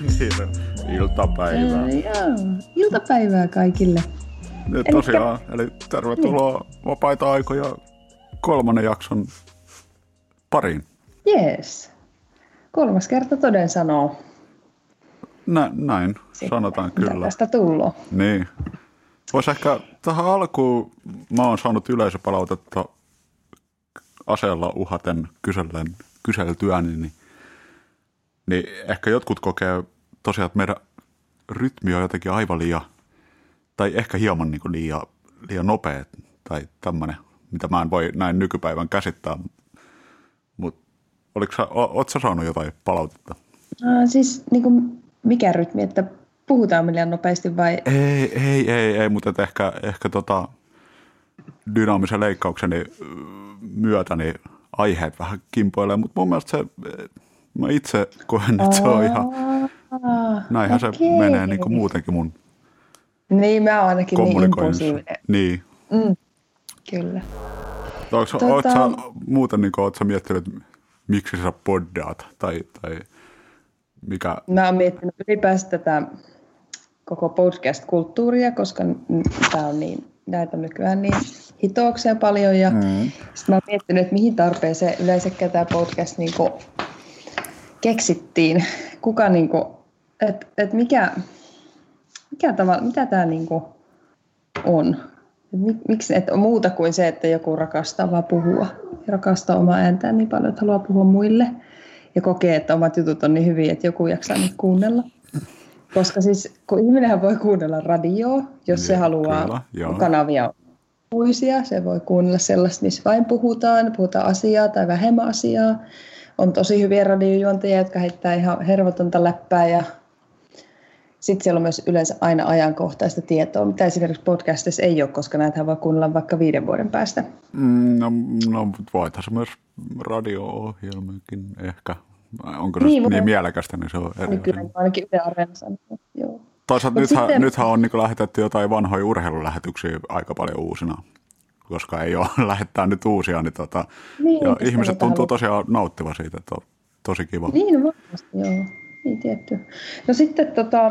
Niin. Iltapäivää. Joo, iltapäivää kaikille. Nyt tosiaan, eli tervetuloa vapaita aikoja kolmannen jakson pariin. Jees. Kolmas kerta toden sanoo. Nä, näin, Sitten, sanotaan mitä kyllä. Tästä tullo. Niin. Voisi ehkä tähän alkuun, mä oon saanut yleisöpalautetta aseella uhaten kysellen, kyseltyäni, niin, niin ehkä jotkut kokee tosiaan, että meidän rytmi on jotenkin aivan liian, tai ehkä hieman niin liian, liian nopea tai tämmöinen, mitä mä en voi näin nykypäivän käsittää. Mutta ootko sä saanut jotain palautetta? Ah, siis niin kuin, mikä rytmi, että puhutaan liian nopeasti vai? Ei, ei, ei, ei mutta ehkä, ehkä tota dynaamisen leikkauksen niin, myötä niin aiheet vähän kimpoilee, mutta mun mielestä se, mä itse koen, että se on ihan, näinhän se okei. menee niin kuin muutenkin mun Niin, mä oon ainakin niin impulsiivinen. Niin. Mm, kyllä. Onko, Tota- oot sä muuten niin kuin, oot sä miettinyt, että miksi sä poddaat tai, tai mikä, Mä oon miettinyt ylipäänsä tätä koko podcast-kulttuuria, koska tämä on niin, näitä nykyään niin hitouksia paljon. Ja mm. Sitten mä oon miettinyt, että mihin tarpeeseen yleensäkään tämä podcast niin keksittiin. Kuka, niin että et mikä, mikä tavalla, mitä tämä niin on. Et mik- Miksi, että on muuta kuin se, että joku rakastaa vaan puhua. Ja rakastaa omaa ääntään niin paljon, että haluaa puhua muille. Ja kokee, että omat jutut on niin hyviä, että joku jaksaa niitä kuunnella. Koska siis, kun ihminenhän voi kuunnella radioa, jos se haluaa kyllä, joo. kanavia on lukuisia. Se voi kuunnella sellaista, missä vain puhutaan, puhutaan asiaa tai vähemmän asiaa. On tosi hyviä radiojuontajia, jotka heittää ihan hervotonta läppää ja sitten siellä on myös yleensä aina ajankohtaista tietoa, mitä esimerkiksi podcastissa ei ole, koska näitä voi kuunnella vaikka viiden vuoden päästä. Mm, no, no voithan se myös radio-ohjelmiakin ehkä. Onko se Niin, niin, voi. niin mielekästä, niin se on eri Nykyään asia. ainakin Yle Areena sanoo. Joo. Toisaalta nythän, sitten- nythän on niin lähetetty jotain vanhoja urheilulähetyksiä aika paljon uusina, koska ei ole lähettää nyt uusia, niin tota, Niin, ja ihmiset tuntuu tosiaan nauttivan siitä, että on tosi kiva. Niin, varmasti, joo. Niin tietty. No sitten tota,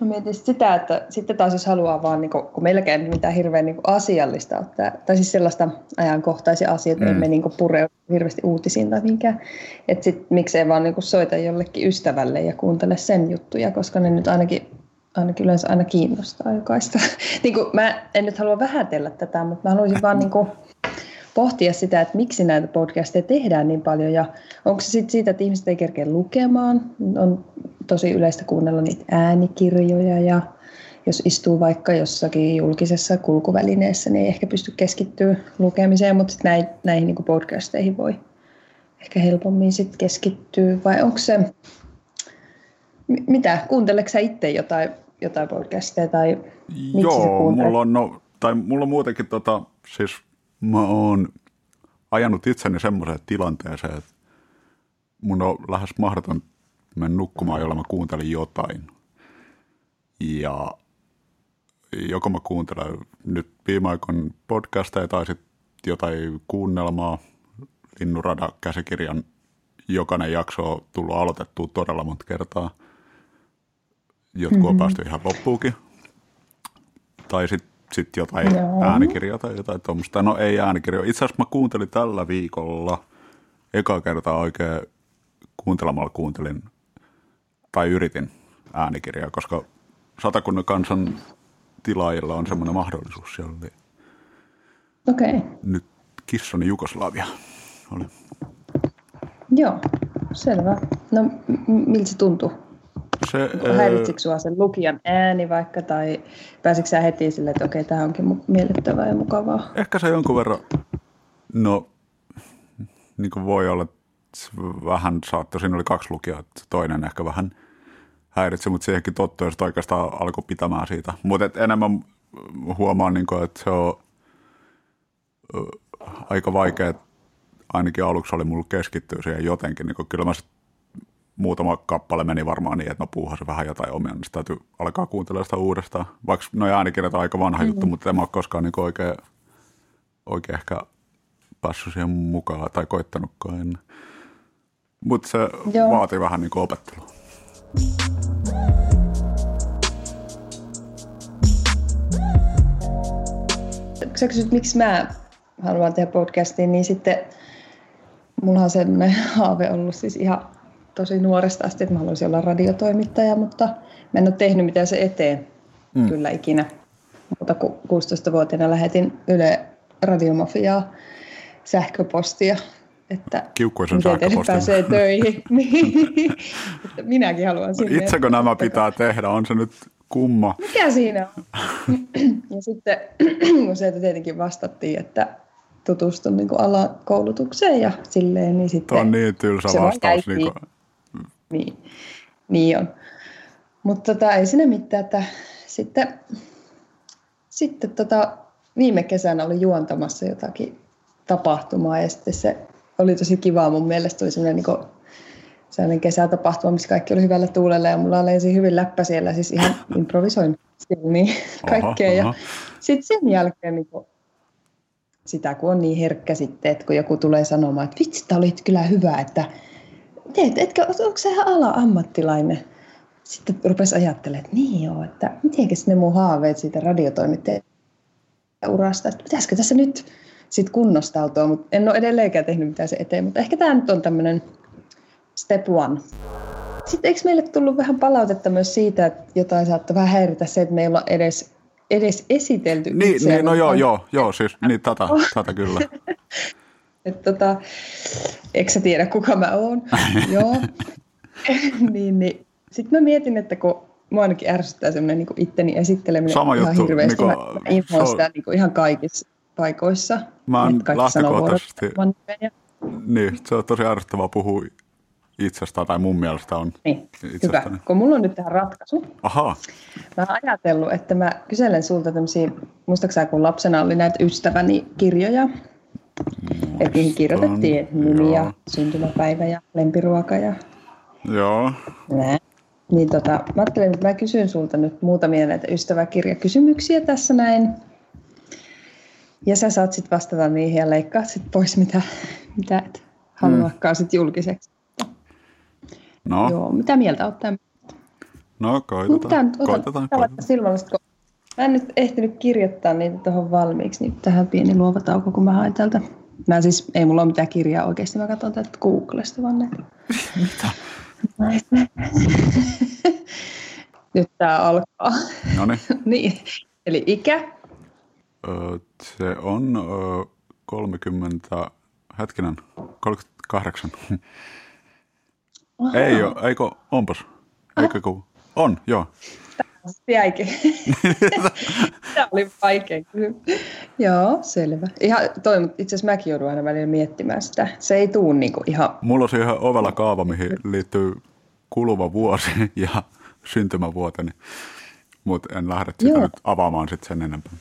mä mietin sit sitä, että sitten taas jos haluaa vaan, niin kun, kun meilläkään ei mitään hirveän niin asiallista ottaa, tai siis sellaista ajankohtaisia asioita, mm. emme niin pureudu hirveästi uutisiin tai minkään, että sitten miksei vaan niin soita jollekin ystävälle ja kuuntele sen juttuja, koska ne nyt ainakin ainakin yleensä aina kiinnostaa jokaista. niin kuin, mä en nyt halua vähätellä tätä, mutta mä haluaisin vaan niin kuin, pohtia sitä, että miksi näitä podcasteja tehdään niin paljon ja onko se sitten siitä, että ihmiset ei kerkeä lukemaan. On tosi yleistä kuunnella niitä äänikirjoja ja jos istuu vaikka jossakin julkisessa kulkuvälineessä, niin ei ehkä pysty keskittyä lukemiseen, mutta sit näihin, näihin niin podcasteihin voi ehkä helpommin sit keskittyä. Vai onko se, mi- mitä, kuunteleeko sä itse jotain, jotain podcasteja tai miksi Joo, mulla on, no, tai mulla on muutenkin, tota, siis mä oon ajanut itseni semmoiseen tilanteeseen, että mun on lähes mahdoton mennä nukkumaan, jolla mä kuuntelin jotain. Ja joko mä kuuntelen nyt viime aikoina podcasteja tai sitten jotain kuunnelmaa, Linnurada käsikirjan jokainen jakso on tullut aloitettua todella monta kertaa. Jotkut mm-hmm. on päästy ihan loppuukin. Tai sitten sit jotain Joo. äänikirjaa tai jotain tuommoista. No ei äänikirjoja. Itse asiassa mä kuuntelin tällä viikolla eka kertaa oikein kuuntelemalla kuuntelin tai yritin äänikirjaa, koska Satakunnan kansan tilaajilla on semmoinen mahdollisuus. Siellä oli Okei, okay. nyt Kissoni Jugoslavia. Oli. joo, selvä. No m- miltä se tuntuu? Se, Häiritsikö sinua sen lukijan ääni vaikka, tai pääsitkö sä heti silleen, että okei, tämä onkin miellyttävää ja mukavaa? Ehkä se jonkun verran, no niin kuin voi olla, vähän saattoi, siinä oli kaksi lukijaa, että toinen ehkä vähän häiritsi, mutta siihenkin tottui, että oikeastaan alkoi pitämään siitä. Mutta enemmän huomaan, niin kuin, että se on aika vaikea ainakin aluksi oli mulla keskittyä siihen jotenkin. Niin kyllä mä sit muutama kappale meni varmaan niin, että mä puuhasin vähän jotain omia, niin täytyy alkaa kuuntelemaan sitä uudestaan. Vaikka no äänikirjat on aika vanha mm. juttu, mutta en ole koskaan niin oikein, oikein ehkä päässyt siihen mukaan tai koittanutkaan ennen. Mutta se Joo. vaatii vähän niin opettelua. Sä kysyt, miksi mä haluan tehdä podcastin, niin sitten mulla on sellainen haave ollut siis ihan tosi nuoresta asti, että mä haluaisin olla radiotoimittaja, mutta mä en ole tehnyt mitään se eteen mm. kyllä ikinä. Mutta kun 16-vuotiaana lähetin Yle Radiomafiaa sähköpostia, että Kiukkuisen miten pääsee töihin. Että minäkin haluan sinne. Itsekö nämä pitää tehdä? On se nyt kumma? Mikä siinä on? ja sitten kun se tietenkin vastattiin, että tutustun niin alakoulutukseen ja silleen, niin sitten... Tuo on niin tylsä vastaus. Niin, kuin... niin, niin on. Mutta tota, ei sinne mitään, että sitten, sitten tota, viime kesänä oli juontamassa jotakin tapahtumaa ja sitten se oli tosi kivaa mun mielestä. Oli sellainen, niin kuin, sellainen kesätapahtuma, missä kaikki oli hyvällä tuulella ja mulla oli hyvin läppä siellä, siis ihan improvisoin niin kaikkea. Ja sitten sen jälkeen niin kuin, sitä, kun on niin herkkä sitten, että kun joku tulee sanomaan, että vitsi, olit kyllä hyvä, että teet, etkö, onko se ihan ala-ammattilainen? Sitten rupesi ajattelemaan, että niin joo, että mitenkä ne mun haaveet siitä radiotoimittajan urasta, että pitäisikö tässä nyt sit kunnostautua, mutta en ole edelleenkään tehnyt mitään se eteen, mutta ehkä tämä nyt on tämmöinen step one. Sitten eikö meille tullut vähän palautetta myös siitä, että jotain saattaa vähän häiritä se, että meillä on edes, edes esitelty Niin, niin no joo, joo, joo, siis niin tätä, tätä kyllä. Et tota, eikö sä tiedä, kuka mä oon? joo. niin, niin. Sitten mä mietin, että kun mua ainakin ärsyttää semmoinen niin itteni esitteleminen Sama ihan juttu, hirveästi. Niin kuin, mä infoan sitä niin kuin ihan kaikissa paikoissa. Mä oon lähtökohtaisesti... Niin, se on tosi ärsyttävää puhua itsestään, tai mun mielestä on niin, itsestäni. Hyvä, kun mulla on nyt tähän ratkaisu. Aha. Mä oon ajatellut, että mä kyselen sulta tämmöisiä, muistaakseni kun lapsena oli näitä ystäväni kirjoja, että niihin kirjoitettiin nimi ja syntymäpäivä ja lempiruoka ja Joo. Nää. Niin tota, mä ajattelin, että mä kysyn sulta nyt muutamia näitä ystäväkirjakysymyksiä tässä näin. Ja sä saat sitten vastata niihin ja leikkaa sitten pois, mitä, mitä et haluakaan mm. sitten julkiseksi. No. Joo, mitä mieltä oot tämän? No, koitetaan. Mutta koitetaan, koitetaan. Mä en nyt ehtinyt kirjoittaa niitä tuohon valmiiksi, niin tähän pieni luova tauko, kun mä haen täältä. Mä siis, ei mulla ole mitään kirjaa oikeasti, mä katson täältä Googlesta vaan näitä. Mitä? nyt tää alkaa. No niin. Eli ikä? Öö, se on öö, 30, hetkinen, 38. Aha. Ei ole, eikö, onpas. Eikö kun, on, joo. Jäikin. Tämä oli vaikea Joo, selvä. Ihan toi, itse asiassa mäkin joudun aina välillä miettimään sitä. Se ei tuu niinku ihan... Mulla on siihen ovella kaava, mihin liittyy kuluva vuosi ja syntymävuoteni, mutta en lähde sitä Joo. nyt avaamaan sit sen enempää.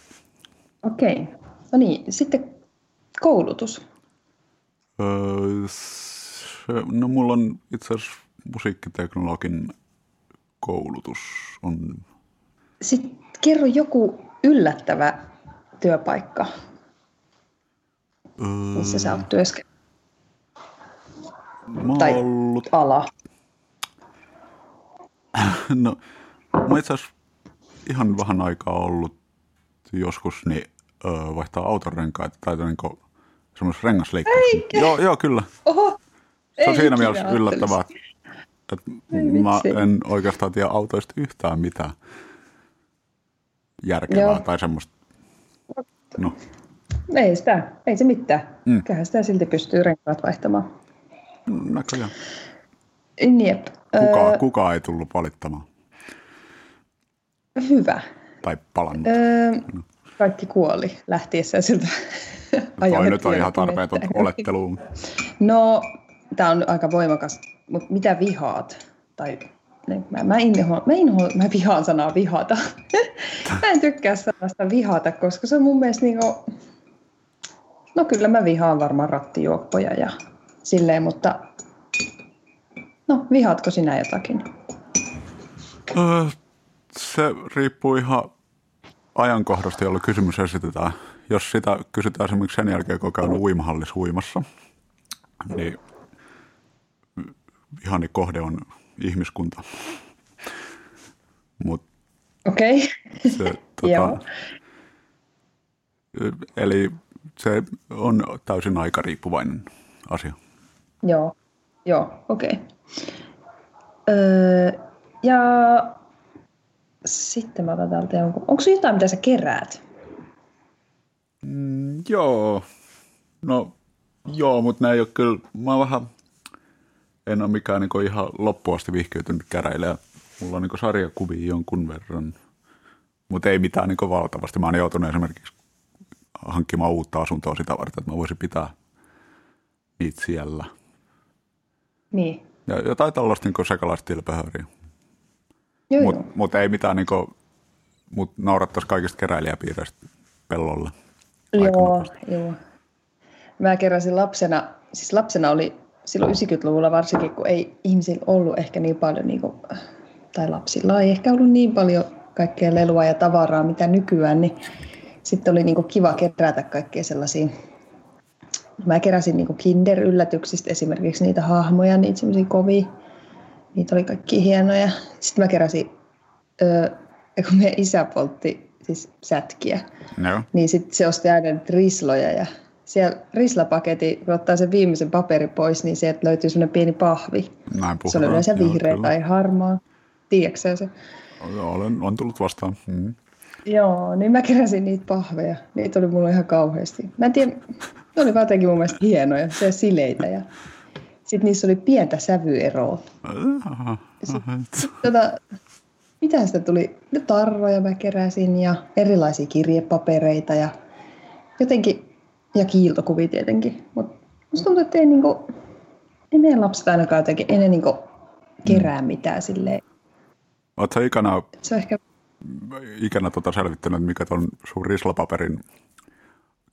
Okei. Okay. No niin, sitten koulutus. Öö, se, no mulla on itse asiassa musiikkiteknologin koulutus. On... Sitten kerro joku yllättävä työpaikka, öö... missä sä oot työskennellyt. Tai ollut... ala. No, mä itse asiassa ihan vähän aikaa ollut joskus niin, öö, vaihtaa autorenkaita tai niin semmoisessa rengasliikkeessä. Joo, joo, kyllä. Oho. Se on siinä mielessä yllättävää, että mä en oikeastaan tiedä autoista yhtään mitään järkevää joo. tai semmoista. No. Ei sitä, ei se mitään. Mm. Kyllähän sitä silti pystyy renkaat vaihtamaan. Näköjään. Jep. Kuka, kuka ei tullut valittamaan? Hyvä. Tai palannut. Öö, no. Kaikki kuoli lähtiessä siltä Toi nyt on ihan tarpeeton oletteluun. No, tämä on aika voimakas, mutta mitä vihaat? Tai mä, mä, inho, mä, inho, mä vihaan sanaa vihata. mä en tykkää sanasta vihata, koska se on mun mielestä niinku, no kyllä mä vihaan varmaan rattijuoppoja ja silleen, mutta no vihaatko sinä jotakin? Öö, se riippuu ihan ajankohdasta, jolla kysymys esitetään. Jos sitä kysytään esimerkiksi sen jälkeen, kun on käynyt uimahallissa uimassa, niin vihani kohde on ihmiskunta. Mut Okei. se, Joo. tota, eli se on täysin aikariippuvainen asia. Joo, joo, okei. Öö, ja sitten mä otan täältä jonkun. Onko sinulla jotain, mitä sä keräät? Mm, joo, no joo, mutta ne ei ole kyllä, mä oon vähän, en ole mikään niin ihan loppuasti vihkiytynyt käräilijä. Mulla on niin sarjakuvia jonkun verran, mutta ei mitään niin valtavasti. Mä oon joutunut esimerkiksi hankkimaan uutta asuntoa sitä varten, että mä voisin pitää niitä siellä. Niin. Ja jotain tällaista niin sekalaista tilpehöriä. Joo, Mutta mut ei mitään, niin kuin, mut naurattaisi kaikista keräilijäpiireistä pellolle. Joo, joo. Mä keräsin lapsena, siis lapsena oli silloin 90-luvulla varsinkin, kun ei ihmisillä ollut ehkä niin paljon, niin kuin, tai lapsilla ei ehkä ollut niin paljon kaikkea lelua ja tavaraa, mitä nykyään, niin sitten oli niin kuin kiva kerätä kaikkea sellaisia. Mä keräsin niin kuin Kinder-yllätyksistä esimerkiksi niitä hahmoja, niitä semmoisia kovia. Niitä oli kaikki hienoja. Sitten mä keräsin, öö, kun meidän isä poltti siis sätkiä, Joo. niin sitten se osti aina risloja ja siellä rislapaketti, kun ottaa sen viimeisen paperi pois, niin sieltä löytyy semmoinen pieni pahvi. Näin Se on yleensä Joo, vihreä kyllä. tai harmaa. Tiedätkö se? Joo, Olen, on tullut vastaan. Mm. Joo, niin mä keräsin niitä pahveja. Niitä oli mulla ihan kauheasti. Mä en tiedä, ne oli jotenkin mun mielestä hienoja, se sileitä. Ja sitten niissä oli pientä sävyeroa. Tota, mitä sitä tuli? No, tarroja mä keräsin ja erilaisia kirjepapereita ja jotenkin, ja kiiltokuvia tietenkin. Mutta musta tuntuu, että ei, niinku, ei meidän lapset ainakaan jotenkin, ei ne niinku kerää mitään silleen. Oletko ikänä, Se ehkä, ikänä tota selvittänyt, mikä ton sun rislapaperin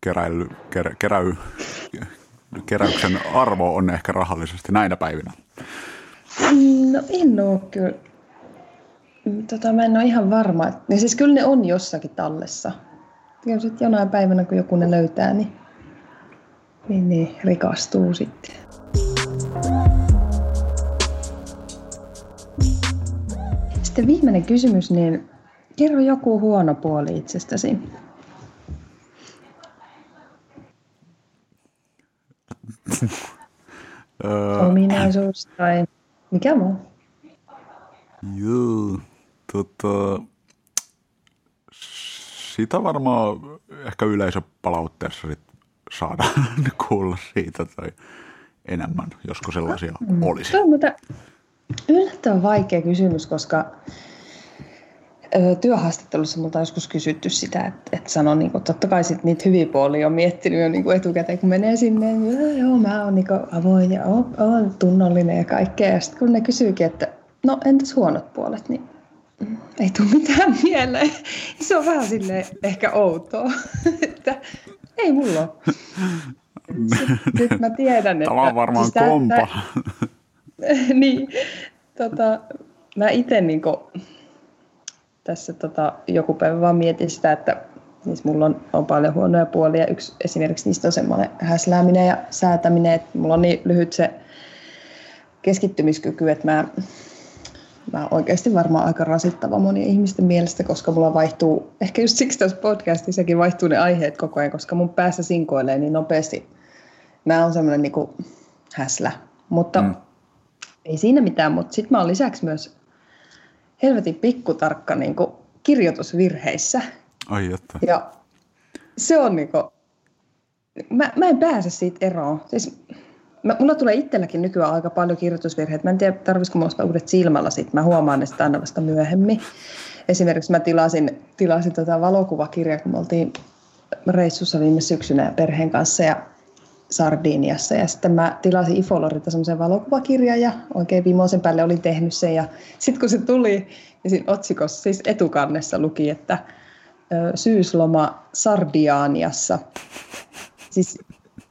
keräily, kerä, keräy, keräyksen arvo on ehkä rahallisesti näinä päivinä? no en oo kyllä. Tota, mä en ole ihan varma. Ja siis kyllä ne on jossakin tallessa. Ja sitten jonain päivänä, kun joku ne löytää, niin, niin, niin rikastuu sitten. Sitten viimeinen kysymys, niin kerro joku huono puoli itsestäsi. Öö, Ominaisuus tai mikä muu? Joo, tota, sitä varmaan ehkä yleisöpalautteessa sit saadaan kuulla siitä tai enemmän, josko sellaisia olisi. Tuo on muuten yllättävän vaikea kysymys, koska työhaastattelussa multa on joskus kysytty sitä, että, että sanon, niin kuin, totta kai sit niitä hyviä puolia on miettinyt jo niin kuin etukäteen, kun menee sinne, niin joo, joo mä oon niin avoin ja oon, oon tunnollinen ja kaikkea. Ja sitten kun ne kysyykin, että no entäs huonot puolet, niin mm, ei tule mitään mieleen. Se on vähän silleen ehkä outoa, että ei mulla ole. Nyt mä tiedän, että... Tämä on varmaan siis kompa. tää- niin, tota, mä itse niin tässä tota, joku päivä vaan mietin sitä, että siis mulla on, on paljon huonoja puolia. Yksi esimerkiksi niistä on semmoinen häslääminen ja säätäminen, että mulla on niin lyhyt se keskittymiskyky, että mä, mä oikeasti varmaan aika rasittava monien ihmisten mielestä, koska mulla vaihtuu, ehkä just siksi tässä podcastissakin vaihtuu ne aiheet koko ajan, koska mun päässä sinkoilee niin nopeasti. Mä oon semmoinen niin häslä, mutta mm. ei siinä mitään, mutta sitten mä oon lisäksi myös helvetin pikkutarkka niin kirjoitusvirheissä. Ai että. Ja se on niinku, mä, mä en pääse siitä eroon. Siis, mä, mulla tulee itselläkin nykyään aika paljon kirjoitusvirheitä. Mä en tiedä, tarvitsisiko mulla uudet silmälasit. Mä huomaan ne sitä aina vasta myöhemmin. Esimerkiksi mä tilasin, tilasin tota valokuvakirjaa, kun me oltiin reissussa viime syksynä perheen kanssa ja Sardiniassa. Ja sitten mä tilasin Ifolorilta semmoisen valokuvakirjan ja oikein viimeisen päälle olin tehnyt sen. Ja sitten kun se tuli, niin siinä otsikossa, siis etukannessa luki, että syysloma Sardianiassa. Siis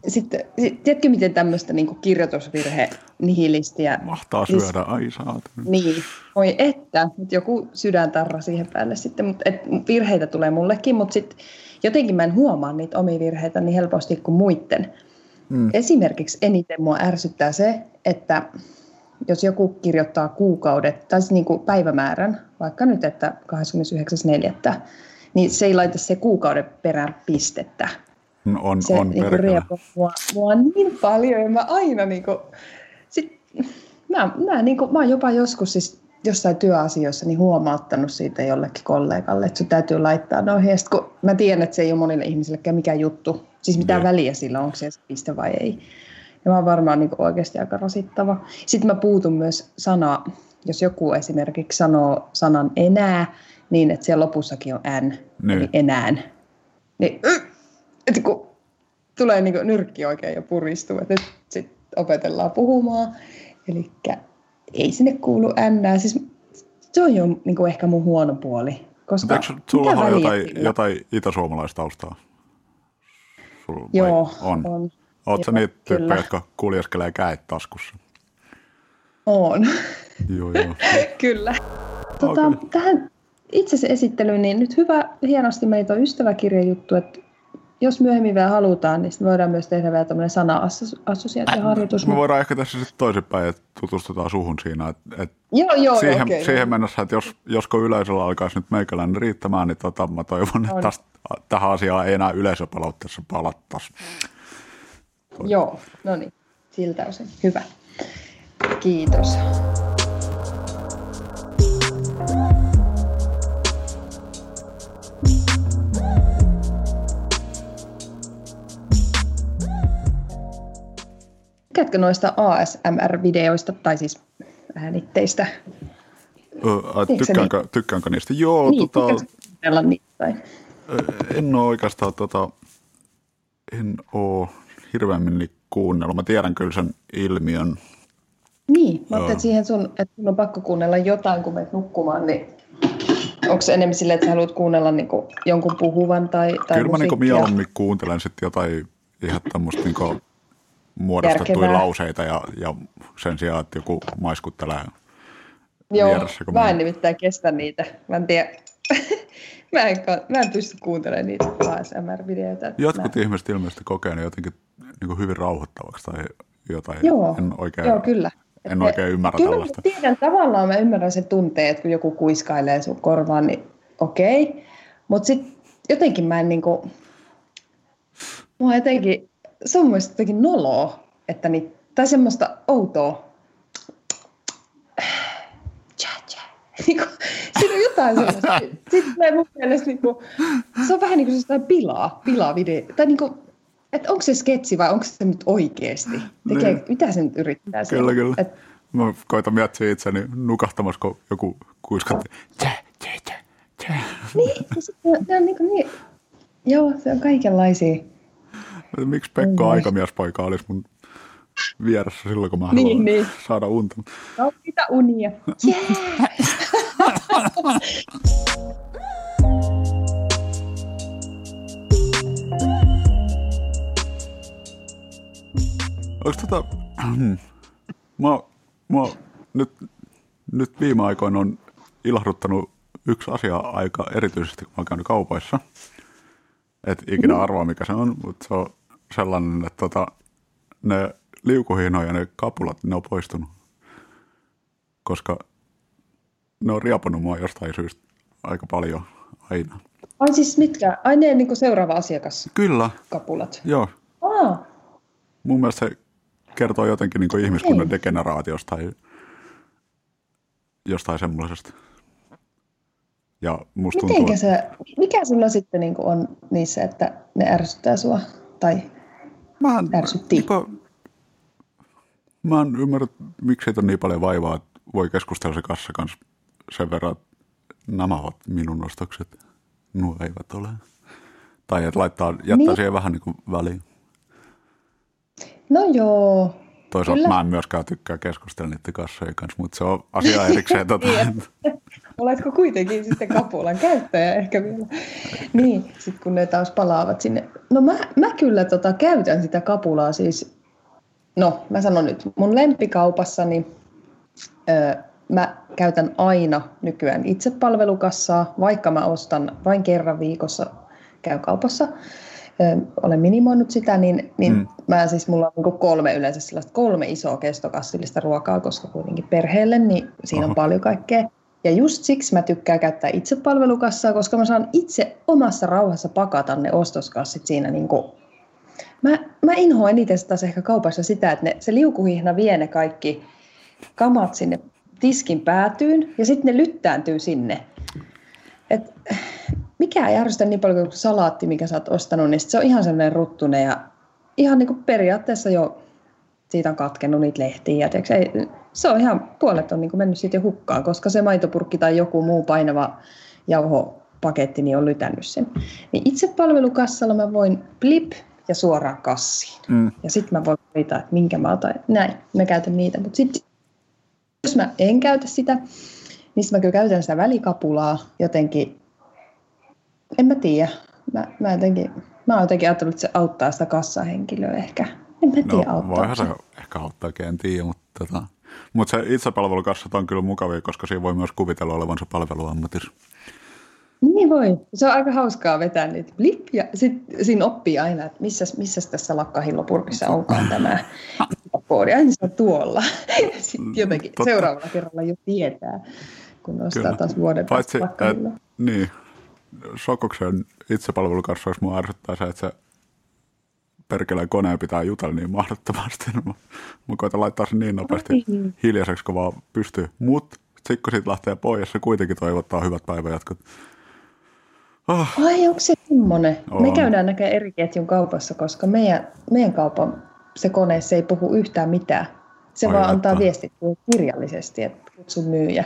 sitten, sit, tiedätkö miten tämmöistä niin kirjoitusvirhe nihilistiä? Mahtaa syödä, ai saat. Niin, voi että, nyt joku sydäntarra siihen päälle sitten, mutta et, virheitä tulee mullekin, mutta sitten jotenkin mä en huomaa niitä omia virheitä niin helposti kuin muiden. Hmm. Esimerkiksi eniten mua ärsyttää se, että jos joku kirjoittaa kuukaudet, tai siis niin kuin päivämäärän, vaikka nyt, että 29.4., niin se ei laita se kuukauden perään pistettä. On, se on niin kuin mua, mua niin paljon, ja mä aina niin kuin, sit, mä, mä, niin kuin, mä oon jopa joskus siis jossain työasioissa niin huomauttanut siitä jollekin kollegalle, että se täytyy laittaa noihin. Ja sit, kun mä tiedän, että se ei ole monille ihmisillekään mikään juttu, siis mitään yeah. väliä sillä, onko se piste vai ei. Ja mä oon varmaan niin oikeasti aika rasittava. Sitten mä puutun myös sana, jos joku esimerkiksi sanoo sanan enää, niin että siellä lopussakin on n, niin. eli enään. Niin, että kun tulee niin nyrkki oikein jo puristuu, että nyt sitten opetellaan puhumaan. Eli ei sinne kuulu n. Siis se on jo niin kuin ehkä mun huono puoli. Koska Eikö sulla on jotain, jotain itäsuomalaistaustaa? Sulla, Joo, on. on. Oletko niitä tyyppejä, jotka kuljeskelee käet taskussa? On. joo, joo. kyllä. Tota, okay. Tähän itse esittelyyn, niin nyt hyvä, hienosti meitä on ystäväkirjajuttu, että jos myöhemmin vielä halutaan, niin voidaan myös tehdä vielä tämmöinen sana-assosiaatioharjoitus. Me voidaan ehkä tässä sitten toisinpäin, että tutustutaan suhun siinä. Että, että joo, joo, siihen, okay, siihen mennessä, että jos, josko yleisöllä alkaisi nyt meikäläinen riittämään, niin tota, mä toivon, että tästä, tähän asiaan ei enää yleisöpalautteessa palattaisi. Joo, no niin, siltä osin. Hyvä. Kiitos. Tykkäätkö noista ASMR-videoista, tai siis äänitteistä? tykkäänkö, tykkäänkö niistä? Joo, niin, tota, niitä, en ole oikeastaan, tota, en ole hirveämmin kuunnellut. Mä tiedän kyllä sen ilmiön. Niin, mä ajattelin, että siihen sun, että sun on pakko kuunnella jotain, kun menet nukkumaan, niin onko se enemmän silleen, että sä haluat kuunnella niin kuin jonkun puhuvan tai, tai Kyllä mä niin mieluummin kuuntelen sitten jotain ihan tämmöistä niin muodostettuja Järkevää. lauseita ja, ja sen sijaan, että joku maiskuttelee Joo, vieressä, mä en mä... nimittäin kestä niitä. Mä en tiedä. mä, en, mä en pysty kuuntelemaan niitä ASMR-videoita. Jotkut mä... ihmiset ilmeisesti kokee ne jotenkin niin kuin hyvin rauhoittavaksi tai jotain. Joo, en oikein, joo kyllä. En oikein ymmärrä kyllä tällaista. Kyllä tiedän, tavallaan mä ymmärrän sen tunteen, että kun joku kuiskailee sun korvaan, niin okei. Okay. Mutta sitten jotenkin mä en niinku, mua jotenkin, se on mielestäni jotenkin noloa, että niin, tai semmoista outoa. Niin kuin, siinä on jotain sellaista. Sitten mun mielestä niin kuin, se on vähän niin kuin sellaista pilaa, pilaa video. Tai niin kuin, että onko se sketsi vai onko se nyt oikeasti? Tekee, niin. Mitä se nyt yrittää siellä? Kyllä, kyllä. Et, Mä koitan miettiä itseni nukahtamassa, kun joku kuiskatti. Tjä, tjä, tjä, tjä. Niin, se, se on niin, kuin niin. Joo, se on kaikenlaisia. Miksi Pekka mm. aikamiespoika olisi mun vieressä silloin, kun mä haluan niin, niin. saada unta? No, mitä unia? Yeah! Onko tota, mä, mä nyt, nyt viime aikoina on ilahduttanut yksi asia aika erityisesti, kun mä oon käynyt kaupoissa. Et ikinä arvaa, mikä se on, mutta se on sellainen, että tota, ne liukuhino ja ne kapulat, ne on poistunut. Koska ne on riapunut mua jostain syystä aika paljon aina. Ai siis mitkä? Ai ne niin seuraava asiakas? Kyllä. Kapulat? Joo. Aa. Mun mielestä se kertoo jotenkin niin ihmiskunnan Ei. degeneraatiosta tai jostain semmoisesta. Ja musta Mitenkä tuntuu, se, mikä sulla sitten niin on niissä, että ne ärsyttää sua? Tai Mähän, ärsytti? Niin mä en ymmärrä, miksi ole niin paljon vaivaa, että voi keskustella se kassa kanssa sen verran, että nämä ovat minun ostokset, nuo eivät ole. Tai että laittaa, jättää niin. siihen vähän niin kuin väliin. No joo. Toisaalta Kyllä. mä en myöskään tykkää keskustella niiden kassojen kanssa, mutta se on asia erikseen. tota, oletko kuitenkin sitten kapulan käyttäjä ehkä vielä. Niin, sitten kun ne taas palaavat sinne. No mä, mä kyllä tota, käytän sitä kapulaa siis, no mä sanon nyt, mun lempikaupassani öö, mä käytän aina nykyään itsepalvelukassaa, vaikka mä ostan vain kerran viikossa käy kaupassa olen minimoinut sitä, niin, niin mm. mä siis mulla on niin kolme yleensä sellaista kolme isoa kestokassillista ruokaa, koska kuitenkin perheelle, niin siinä Oho. on paljon kaikkea. Ja just siksi mä tykkään käyttää itsepalvelukassaa, koska mä saan itse omassa rauhassa pakata ne ostoskassit siinä niin kuin Mä, mä inhoan eniten taas ehkä kaupassa sitä, että ne, se liukuhihna vie ne kaikki kamat sinne tiskin päätyyn ja sitten ne lyttääntyy sinne. Et mikä ei ärsytä niin paljon kuin salaatti, mikä sä oot ostanut, niin se on ihan sellainen ruttunen ja ihan niin kuin periaatteessa jo siitä on katkennut niitä lehtiä. Ja ei, se on ihan, puolet on niin kuin mennyt siitä jo hukkaan, koska se maitopurkki tai joku muu painava jauhopaketti niin on lytännyt sen. Niin itse palvelukassalla mä voin blip ja suoraan kassiin. Mm. Ja sitten mä voin valita, että minkä mä otan. Näin, mä käytän niitä. Mutta sitten jos mä en käytä sitä, niin mä kyllä käytän sitä välikapulaa jotenkin en mä tiedä. Mä, mä, jotenkin, mä oon jotenkin ajatellut, että se auttaa sitä kassahenkilöä ehkä. En mä tiedä, no. Voihan se ehkä auttaa, en tiedä, mutta tota, mutta se itsepalvelukassat on kyllä mukavia, koska siinä voi myös kuvitella olevansa palveluammatissa. Niin voi. Se on aika hauskaa vetää niitä blip ja sitten siinä oppii aina, että missä, missä tässä lakkahillopurkissa onkaan tämä koodi. Aina se on tuolla. Sitten jotenkin Totta. seuraavalla kerralla jo tietää, kun nostaa Kyllä. taas vuoden Paitsi, et, Niin, Sokoksen itsepalvelukassaus mua ärsyttää se, että se perkeleen koneen pitää jutella niin mahdottomasti. Mä, mä koitan laittaa sen niin nopeasti Ai. hiljaiseksi, kun vaan pystyy. Mutta sitten kun siitä lähtee pois, se kuitenkin toivottaa hyvät päivänjatkot. Oh. Ai, onko se semmoinen? On. Me käydään näkemään eri ketjun kaupassa, koska meidän, meidän kaupan se kone se ei puhu yhtään mitään. Se Ai vaan antaa viestit kirjallisesti, että kutsu myyjä.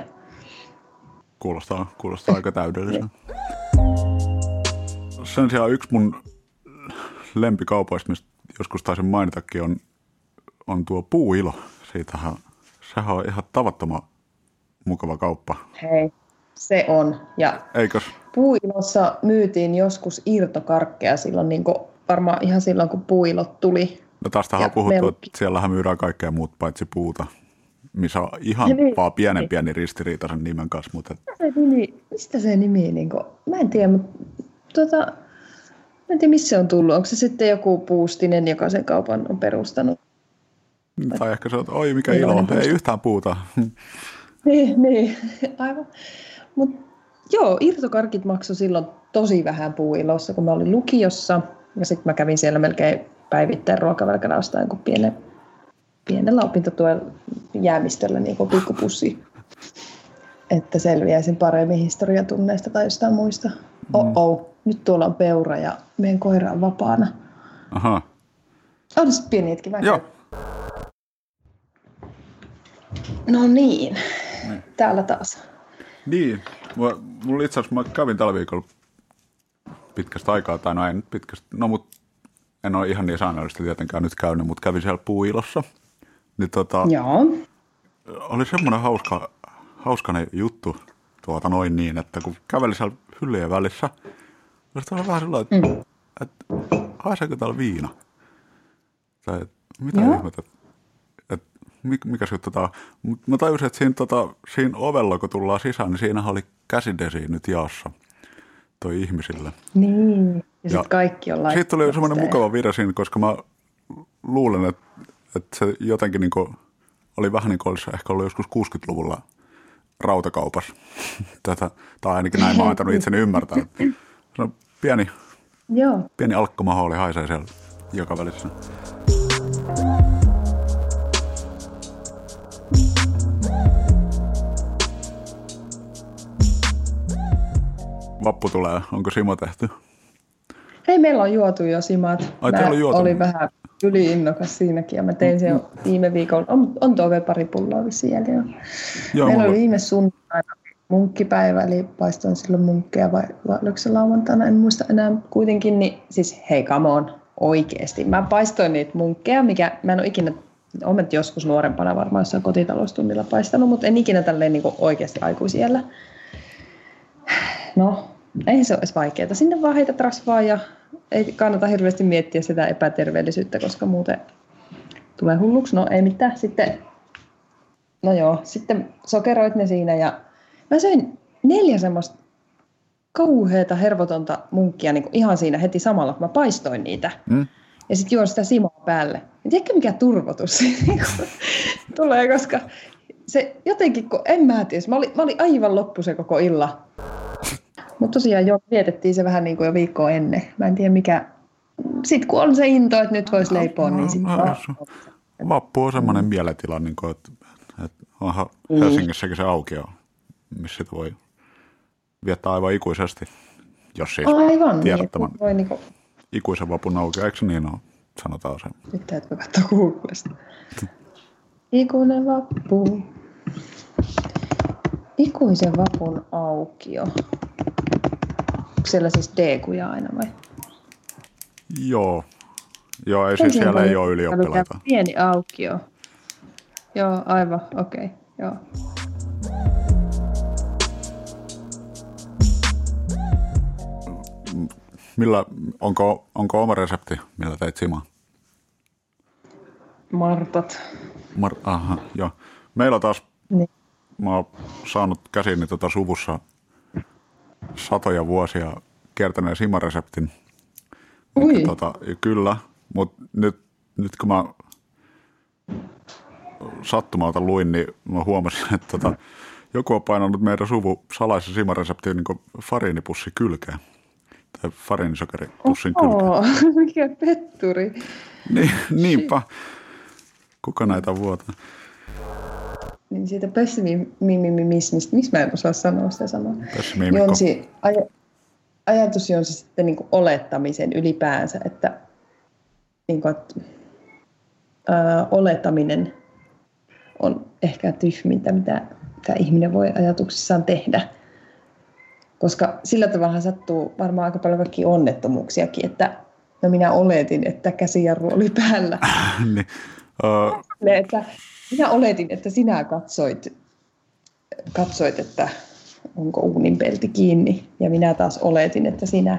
Kuulostaa, kuulostaa aika täydellisen. Sen sijaan yksi mun lempikaupoista, mistä joskus taisin mainitakin, on, on tuo puuilo. Siitähän, sehän on ihan tavattoman mukava kauppa. Hei, se on. Ja Eikös? Puuilossa myytiin joskus irtokarkkeja silloin, niin kuin, varmaan ihan silloin, kun puuilot tuli. No tästähän on puhuttu, melkki. että siellähän myydään kaikkea muut paitsi puuta missä on ihan niin, vaan pienen pieni ristiriita sen nimen kanssa. Mutta... Mistä se nimi, mistä se nimi niin kuin, mä en tiedä, mutta tuota, en tiedä missä se on tullut. Onko se sitten joku puustinen, joka sen kaupan on perustanut? Tai ehkä se on, oi mikä ilo, ei yhtään puuta. niin, niin, aivan. Mutta joo, irtokarkit maksoi silloin tosi vähän puuilossa, kun mä olin lukiossa. Ja sitten mä kävin siellä melkein päivittäin ruokavelkana ostaen kuin pienen pienellä opintotuen jäämistöllä niin kuin pikkupussi, että selviäisin paremmin historiatunneista tai jostain muista. Oh, nyt tuolla on peura ja meidän koira on vapaana. Aha. On sitten pieni hetki. Mä Joo. No niin, niin, täällä taas. Niin, mulla itse asiassa mä kävin tällä viikolla pitkästä aikaa, tai no en pitkästä, no mutta en ole ihan niin säännöllisesti tietenkään nyt käynyt, mutta kävin siellä puuilossa – niin tota, Joo. Oli semmoinen hauska, hauskainen juttu tuota noin niin, että kun käveli siellä hyllyjen välissä, oli vähän sellainen, että, mm. että haiseeko täällä viina? Tai että, mitä Joo. ihmettä, että mikä se juttu tämä Mä tajusin, että siinä, tota, siinä ovella, kun tullaan sisään, niin siinä oli käsidesi nyt jaossa toi ihmisille. Niin, ja, ja sitten kaikki on Siitä tuli semmoinen mukava vire siinä, koska mä luulen, että että se jotenkin niin kuin, oli vähän niin kuin olisi ehkä ollut joskus 60-luvulla rautakaupassa. Tätä, tai ainakin näin mä oon itseni ymmärtää. Se on pieni, Joo. pieni alkkomahooli haisee siellä joka välissä. Vappu tulee. Onko Simo tehty? Hei, meillä on juotu jo simat. Ai, Mä juotu. olin vähän yliinnokas siinäkin ja mä tein sen mm. viime viikolla. On, on tuo pari pulloa vissiin jäljellä. Joo, Meillä oli viime sunnuntaina munkkipäivä, eli paistoin silloin munkkeja vai, vai oliko se lauantaina, en muista enää kuitenkin. Niin, siis hei, come on, oikeasti. Mä paistoin niitä munkkeja, mikä mä en ole ikinä olen joskus nuorempana varmaan jossain kotitaloustunnilla paistanut, mutta en ikinä tälleen niin oikeasti aikuisiellä. no, ei se olisi vaikeaa. Sinne vaan heität rasvaa ja ei kannata hirveästi miettiä sitä epäterveellisyyttä, koska muuten tulee hulluksi. No ei mitään. Sitten, no joo, sitten sokeroit ne siinä ja mä söin neljä semmoista kauheata hervotonta munkkia niin ihan siinä heti samalla, kun mä paistoin niitä. Mm. Ja sitten juon sitä simaa päälle. Ja tiedätkö mikä turvotus tulee, koska se jotenkin, kun en mä tiedä, mä olin, mä olin aivan loppu se koko illa. Mutta tosiaan jo vietettiin se vähän niin kuin jo viikkoa ennen. Mä en tiedä mikä, sitten kun on se into, että nyt voisi leipoa, niin sitten no, Vappu on semmoinen mieletila, niin kuin, että, että onhan niin. Helsingissäkin se aukio, missä sitä voi viettää aivan ikuisesti, jos siis aivan, tiedät niin, voi niin kuin... ikuisen vapun aukio, eikö niin ole, sanotaan se. Nyt täytyy katsoa Googlesta. Ikuinen vappu. Ikuisen vapun aukio. Onko siellä siis D-kuja aina vai? Joo. Joo, ei siis siellä ei ole ylioppilaita. Pieni aukio. Joo, aivan, okei. Okay. Joo. Millä, onko, onko oma resepti, millä teit simaa? Martat. Mar, aha, joo. Meillä taas, niin. mä oon saanut käsiini tota suvussa satoja vuosia kiertäneen simareseptin. Ui. Tota, kyllä, mutta nyt, nyt kun mä sattumalta luin, niin mä huomasin, että tota, joku on painanut meidän suvu salaisen simareseptiin niin fariinipussi kylkeen. Tai fariinisokeripussin kylkeen. mikä petturi. Niin, niinpä. Kuka näitä vuotaa? Niin siitä pessimismistä, miksi mä en osaa sanoa sitä sanaa? Jonsi, aj- ajatus on se sitten niin olettamisen ylipäänsä, että, niin kuin, että ää, olettaminen on ehkä tyhmintä, mitä, mitä ihminen voi ajatuksissaan tehdä. Koska sillä tavalla sattuu varmaan aika paljon kaikki onnettomuuksiakin, että no minä oletin, että käsijarru oli päällä. niin. uh... että minä oletin, että sinä katsoit, katsoit että onko uunin pelti kiinni, ja minä taas oletin, että sinä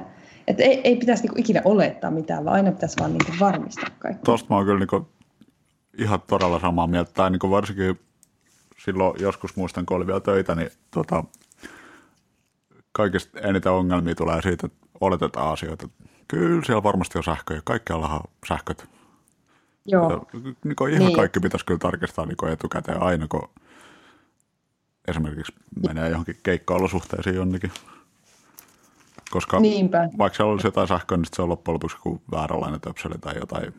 että ei, ei pitäisi niinku ikinä olettaa mitään, vaan aina pitäisi vaan niinku varmistaa kaikki. Tuosta mä oon kyllä niinku ihan todella samaa mieltä. Tai niinku varsinkin silloin joskus muistan, kun oli vielä töitä, niin tota, kaikista eniten ongelmia tulee siitä, että oletetaan asioita. Kyllä siellä varmasti on sähköjä. Kaikkialla on sähköt. Joo. Niin kuin ihan niin. kaikki pitäisi kyllä tarkistaa niin kuin etukäteen aina, kun esimerkiksi menee johonkin keikka-olosuhteisiin jonnekin. Koska Niinpä. vaikka siellä olisi jotain sähköä, niin se on loppujen lopuksi kuin vääränlainen töpseli tai jotain.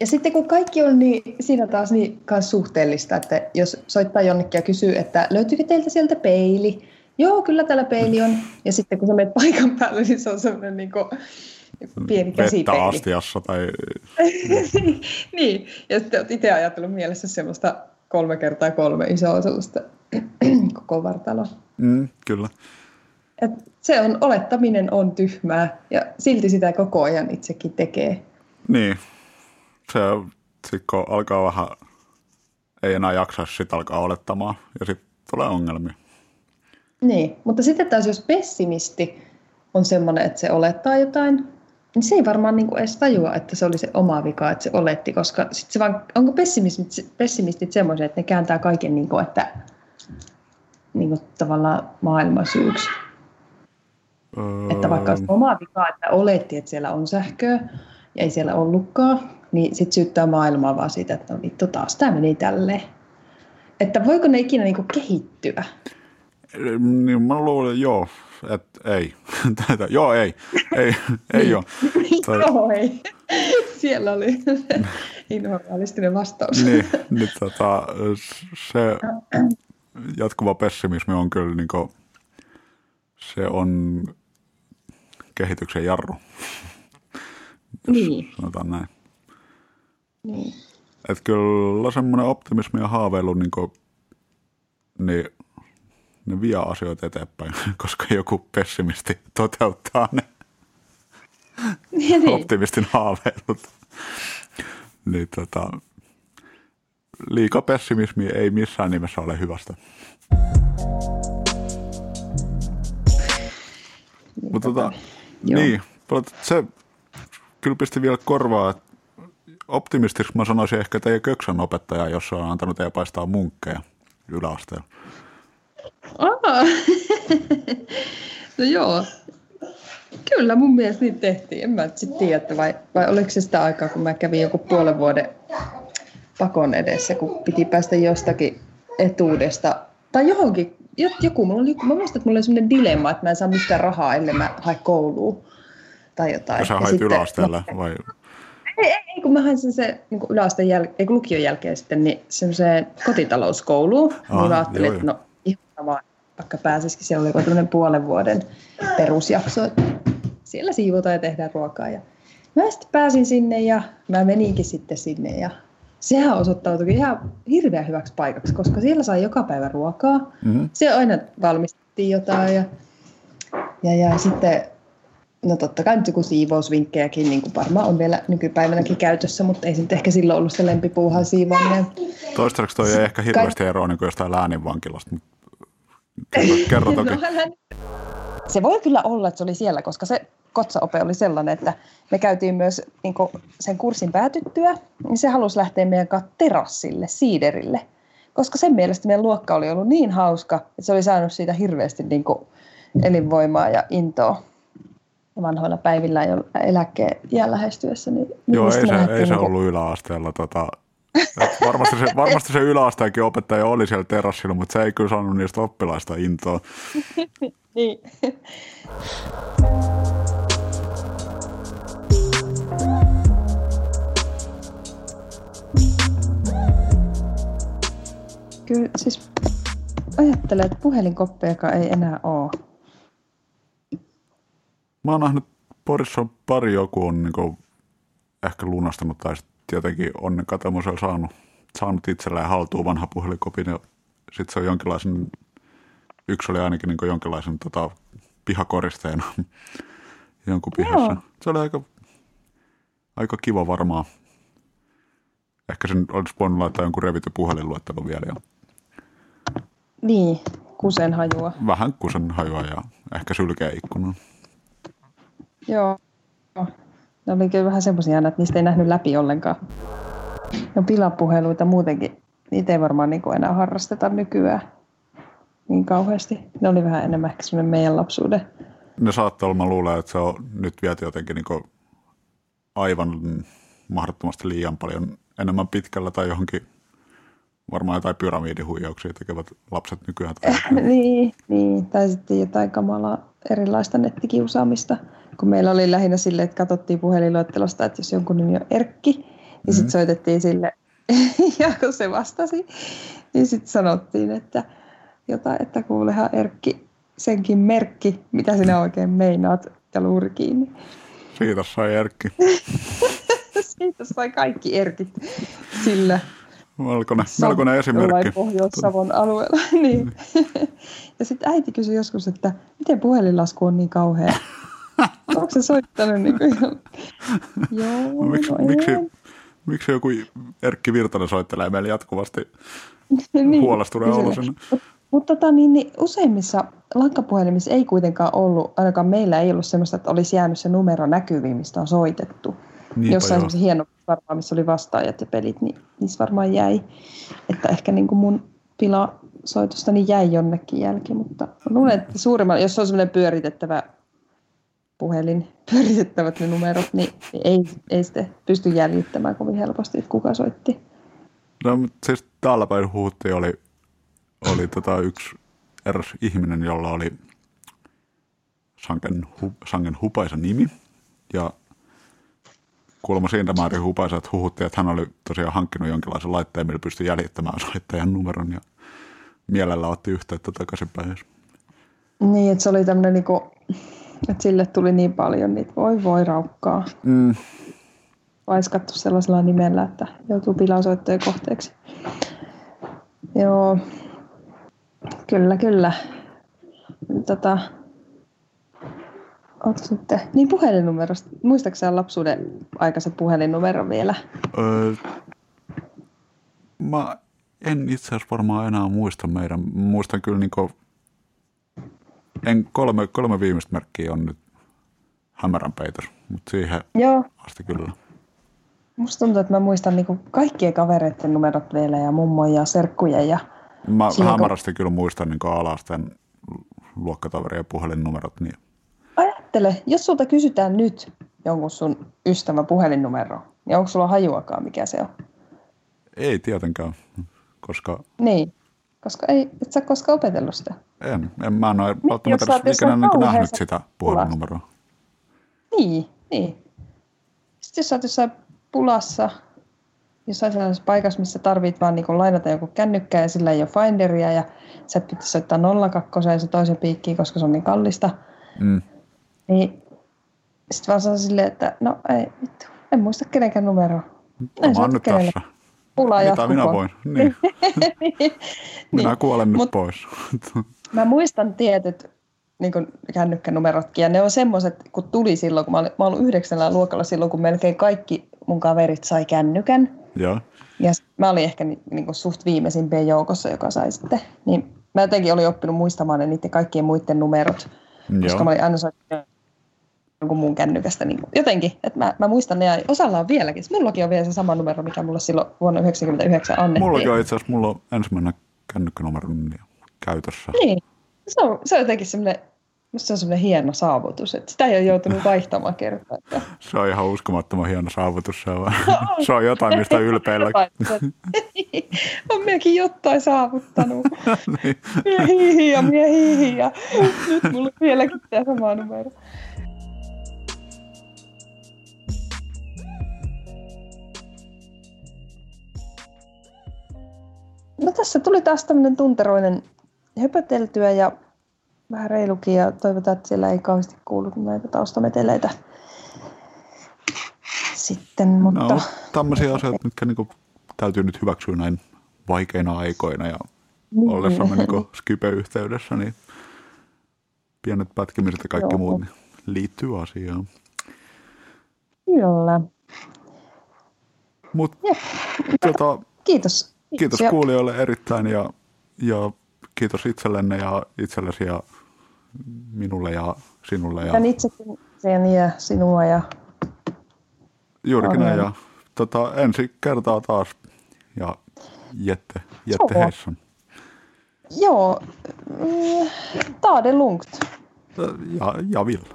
Ja sitten kun kaikki on niin, siinä taas niin kanssa suhteellista, että jos soittaa jonnekin ja kysyy, että löytyykö teiltä sieltä peili? Joo, kyllä täällä peili on. Ja sitten kun sä menet paikan päälle, niin se on sellainen niin kuin, pieni käsipeili. Astiassa tai... niin, ja sitten olet itse ajatellut mielessä semmoista kolme kertaa kolme isoa sellaista koko vartaloa. Mm, kyllä. Et se on, olettaminen on tyhmää ja silti sitä koko ajan itsekin tekee. Niin, se sit kun alkaa vähän, ei enää jaksa, sitten alkaa olettamaan ja sitten tulee ongelmia. Niin, mutta sitten taas jos pessimisti on semmoinen, että se olettaa jotain, niin se ei varmaan niin kuin edes tajua, että se oli se oma vika, että se oletti, koska sit se vaan, onko pessimistit, pessimistit semmoisia, että ne kääntää kaiken, niin kuin, että niin kuin tavallaan maailman syyksi. Öö... Että vaikka olisi oma vika, että oletti, että siellä on sähköä ja ei siellä ollutkaan, niin sitten syyttää maailmaa vaan siitä, että no vittu taas tämä meni tälleen. Että voiko ne ikinä niin kuin kehittyä? Niin mä luulen, joo, että ei. Tätä, joo, ei. Ei, ei ole. Tai... joo, ei. Siellä oli inhorealistinen vastaus. niin, nyt tota, se jatkuva pessimismi on kyllä niin kuin, se on kehityksen jarru. Niin. Sanotaan näin. Niin. Että kyllä semmoinen optimismi ja haaveilu, niin, kuin, niin ne vie asioita eteenpäin, koska joku pessimisti toteuttaa ne niin. optimistin haaveilut. Niin tota, liika pessimismi ei missään nimessä ole hyvästä. Mutta tota, niin, se kyllä pisti vielä korvaa, että optimistiksi mä sanoisin ehkä teidän köksän opettaja, jossa on antanut teidän paistaa munkkeja yläasteella. Aa. no joo, kyllä mun mielestä niin tehtiin. En mä sitten tiedä, että vai, vai oliko se sitä aikaa, kun mä kävin joku puolen vuoden pakon edessä, kun piti päästä jostakin etuudesta tai johonkin, joku, mulla oli, mä muistan, että mulla oli sellainen dilemma, että mä en saa mistään rahaa, ellei mä hae kouluun tai jotain. Ja sä hait yläasteella vai? Ei, ei, ei, kun mä hain sen se niin yläasteen jälkeen, ei kun lukion jälkeen sitten, niin semmoiseen kotitalouskouluun. Ah, niin mä ajattelin, joo, että no vaan, vaikka pääsisikin, siellä oli tämmöinen puolen vuoden perusjakso, että siellä siivotaan ja tehdään ruokaa. Ja mä sitten pääsin sinne ja mä meninkin sitten sinne ja sehän osoittautui ihan hirveän hyväksi paikaksi, koska siellä sai joka päivä ruokaa. Mm-hmm. Se aina valmistettiin jotain ja, ja, ja sitten No totta kai nyt joku siivousvinkkejäkin niin kuin varmaan on vielä nykypäivänäkin käytössä, mutta ei se nyt ehkä silloin ollut se lempipuuhan siivoaminen. Toistaiseksi toi ei ehkä hirveästi eroa niin kuin jostain lääninvankilasta, kerro, kerro toki. No, se voi kyllä olla, että se oli siellä, koska se kotsaope oli sellainen, että me käytiin myös niin sen kurssin päätyttyä, niin se halusi lähteä meidän kanssa terassille, siiderille, koska sen mielestä meidän luokka oli ollut niin hauska, että se oli saanut siitä hirveästi niin elinvoimaa ja intoa vanhoilla päivillä jo eläkkeen jää lähestyessä. Niin Joo, ei se, ei se niin ollut yläasteella. Tota, varmasti, se, varmasti se yläasteenkin opettaja oli siellä terassilla, mutta se ei kyllä saanut niistä oppilaista intoa. niin. Kyllä siis ajattelen, että puhelinkoppejakaan ei enää ole. Mä oon nähnyt Porissa pari joku on niin ehkä lunastanut tai jotenkin onnen katemusella saanut, saanut itselleen haltuun vanha puhelinkopin ja sitten se on jonkinlaisen, yksi oli ainakin niin jonkinlaisen tota, pihakoristeena jonkun pihassa. Joo. Se oli aika, aika kiva varmaan. Ehkä sen olisi voinut laittaa jonkun revity puhelinluettelun vielä. Ja... Niin, kusen hajua. Vähän kusen hajua ja ehkä sylkeä ikkunan. Joo. Ne oli kyllä vähän semmoisia että niistä ei nähnyt läpi ollenkaan. No pilapuheluita muutenkin, niitä ei varmaan niin enää harrasteta nykyään niin kauheasti. Ne oli vähän enemmän ehkä semmoinen meidän lapsuuden. Ne saattaa olla, mä luulen, että se on nyt viety jotenkin niin aivan mahdottomasti liian paljon enemmän pitkällä tai johonkin varmaan jotain pyramidihuijauksia tekevät lapset nykyään. niin, niin, tai sitten jotain kamalaa erilaista nettikiusaamista kun meillä oli lähinnä sille, että katsottiin puhelinluettelosta, että jos jonkun nimi on Erkki, niin mm-hmm. sitten soitettiin sille, ja kun se vastasi, niin sitten sanottiin, että jotain, että kuulehan Erkki, senkin merkki, mitä sinä oikein meinaat, ja luuri kiinni. Siitä sai Erkki. Siitä sai kaikki Erkit sillä. Melkoinen, melkoinen esimerkki. Pohjois-Savon alueella. niin. ja sitten äiti kysyi joskus, että miten puhelinlasku on niin kauhea. Onko se soittanut niin kuin ihan... Joo, miksi, no miksi, miksi joku Erkki Virtanen soittelee meille jatkuvasti niin, huolestuneen olosen? Mutta mut tota, niin, niin, useimmissa lankapuhelimissa ei kuitenkaan ollut, ainakaan meillä ei ollut semmoista, että olisi jäänyt se numero näkyviin, mistä on soitettu. Niinpä Jossain semmoisen hieno varmaan, missä oli vastaajat ja pelit, niin niissä varmaan jäi. Että ehkä niin kuin mun pilasoitostani jäi jonnekin jälki, mutta luulen, että suurimman, jos on semmoinen pyöritettävä puhelin pyöritettävät ne numerot, niin ei, ei sitten pysty jäljittämään kovin helposti, että kuka soitti. No, mutta siis täällä päin huutti oli, oli tota yksi eräs ihminen, jolla oli sangen, hu, sangen hupaisa nimi. Ja kuulemma siitä määrin hupaisa, että huhutti, että hän oli tosiaan hankkinut jonkinlaisen laitteen, millä pystyi jäljittämään soittajan numeron ja mielellä otti yhteyttä takaisinpäin. Niin, että se oli tämmöinen niinku että sille tuli niin paljon niitä voi voi raukkaa. Mm. Vaiskattu sellaisella nimellä, että joutuu pilasoittojen kohteeksi. Joo, kyllä, kyllä. Tota, Ootas nyt, niin puhelinnumerosta. Muistaakseni lapsuuden aikaisen puhelinnumeron vielä? Öö, mä en itse asiassa varmaan enää muista meidän. Muistan kyllä niin En, kolme, kolme viimeistä merkkiä on nyt hämärän peitos, mutta siihen Joo, asti kyllä. musta tuntuu, että mä muistan niinku kaikkien kavereiden numerot vielä ja mummon ja serkkujen ja Mä Silloin, kun- hämärästi kyllä muistan niin alasteen luokkatoverien puhelinnumerot, niin ajattele, jos sulta kysytään nyt jonkun sun ystävän puhelinnumero, niin onko sulla hajuakaan mikä se on? ei tietenkään, koska Niin, koska ei, et sä koskaan opetellut sitä. En, en mä en ole jos välttämättä oot edes ikinä niin nähnyt sitä puhelinnumeroa. Niin, niin. Sitten jos sä oot jossain pulassa, jossain sellaisessa paikassa, missä tarvit vaan niin lainata joku kännykkää ja sillä ei ole Finderia ja sä pitäisi soittaa 02 ja se toisen piikkiin, koska se on niin kallista, Mm. niin sitten vaan saa silleen, että no ei vittu, en muista kenenkään numeroa. Mä En oon nyt kenelle. tässä. Pula Mitä jatkukoon. minä voin? Niin. Minä Niin. kuolen nyt Mut- pois. Mä muistan tietyt niin kännykkänumerotkin, ja ne on semmoiset, kun tuli silloin, kun mä olin, mä olin yhdeksännellä luokalla silloin, kun melkein kaikki mun kaverit sai kännykän. Joo. Ja s- mä olin ehkä ni, niin kuin suht viimeisimpien joukossa, joka sai sitten. Niin mä jotenkin olin oppinut muistamaan ne niiden kaikkien muiden numerot, koska Joo. mä olin aina soittanut jonkun muun kännykästä. Niin jotenkin, että mä, mä muistan ne, ja osalla on vieläkin. Mullakin on vielä se sama numero, mikä mulla silloin vuonna 1999 annettiin. Mullakin on itse asiassa, mulla on ensimmäinen kännykkänumero niin käytössä. Niin. Se on, se on jotenkin semmoinen, musta se on semmoinen hieno saavutus, että sitä ei ole joutunut vaihtamaan kertaa. Että Se on ihan uskomattoman hieno saavutus. Se on, se on jotain, mistä ylpeillä. on minäkin jotain saavuttanut. Niin. Mie hihi ja mie hihi ja nyt mulla on vieläkin tämä sama numero. No tässä tuli taas tämmöinen tunteroinen höpöteltyä ja vähän reilukin ja toivotaan, että siellä ei kauheasti kuulu näitä taustameteleitä sitten, mutta No, tämmöisiä asioita, mitkä niinku täytyy nyt hyväksyä näin vaikeina aikoina ja Niin. ollessamme niinku Skype-yhteydessä, niin pienet pätkimiset ja kaikki Joo. muut niin liittyy asiaan. kyllä. Jep. tota, Kiitos. kiitos ja kuulijoille erittäin ja, ja kiitos itsellenne ja itsellesi ja minulle ja sinulle. Ja Kiitän itsekin sen ja sinua ja juurikin näin. Ja tota, ensi kertaa taas. Ja Jette, Jette Joo. Joo, mm, ta det lugnt. Ja, ja Ville.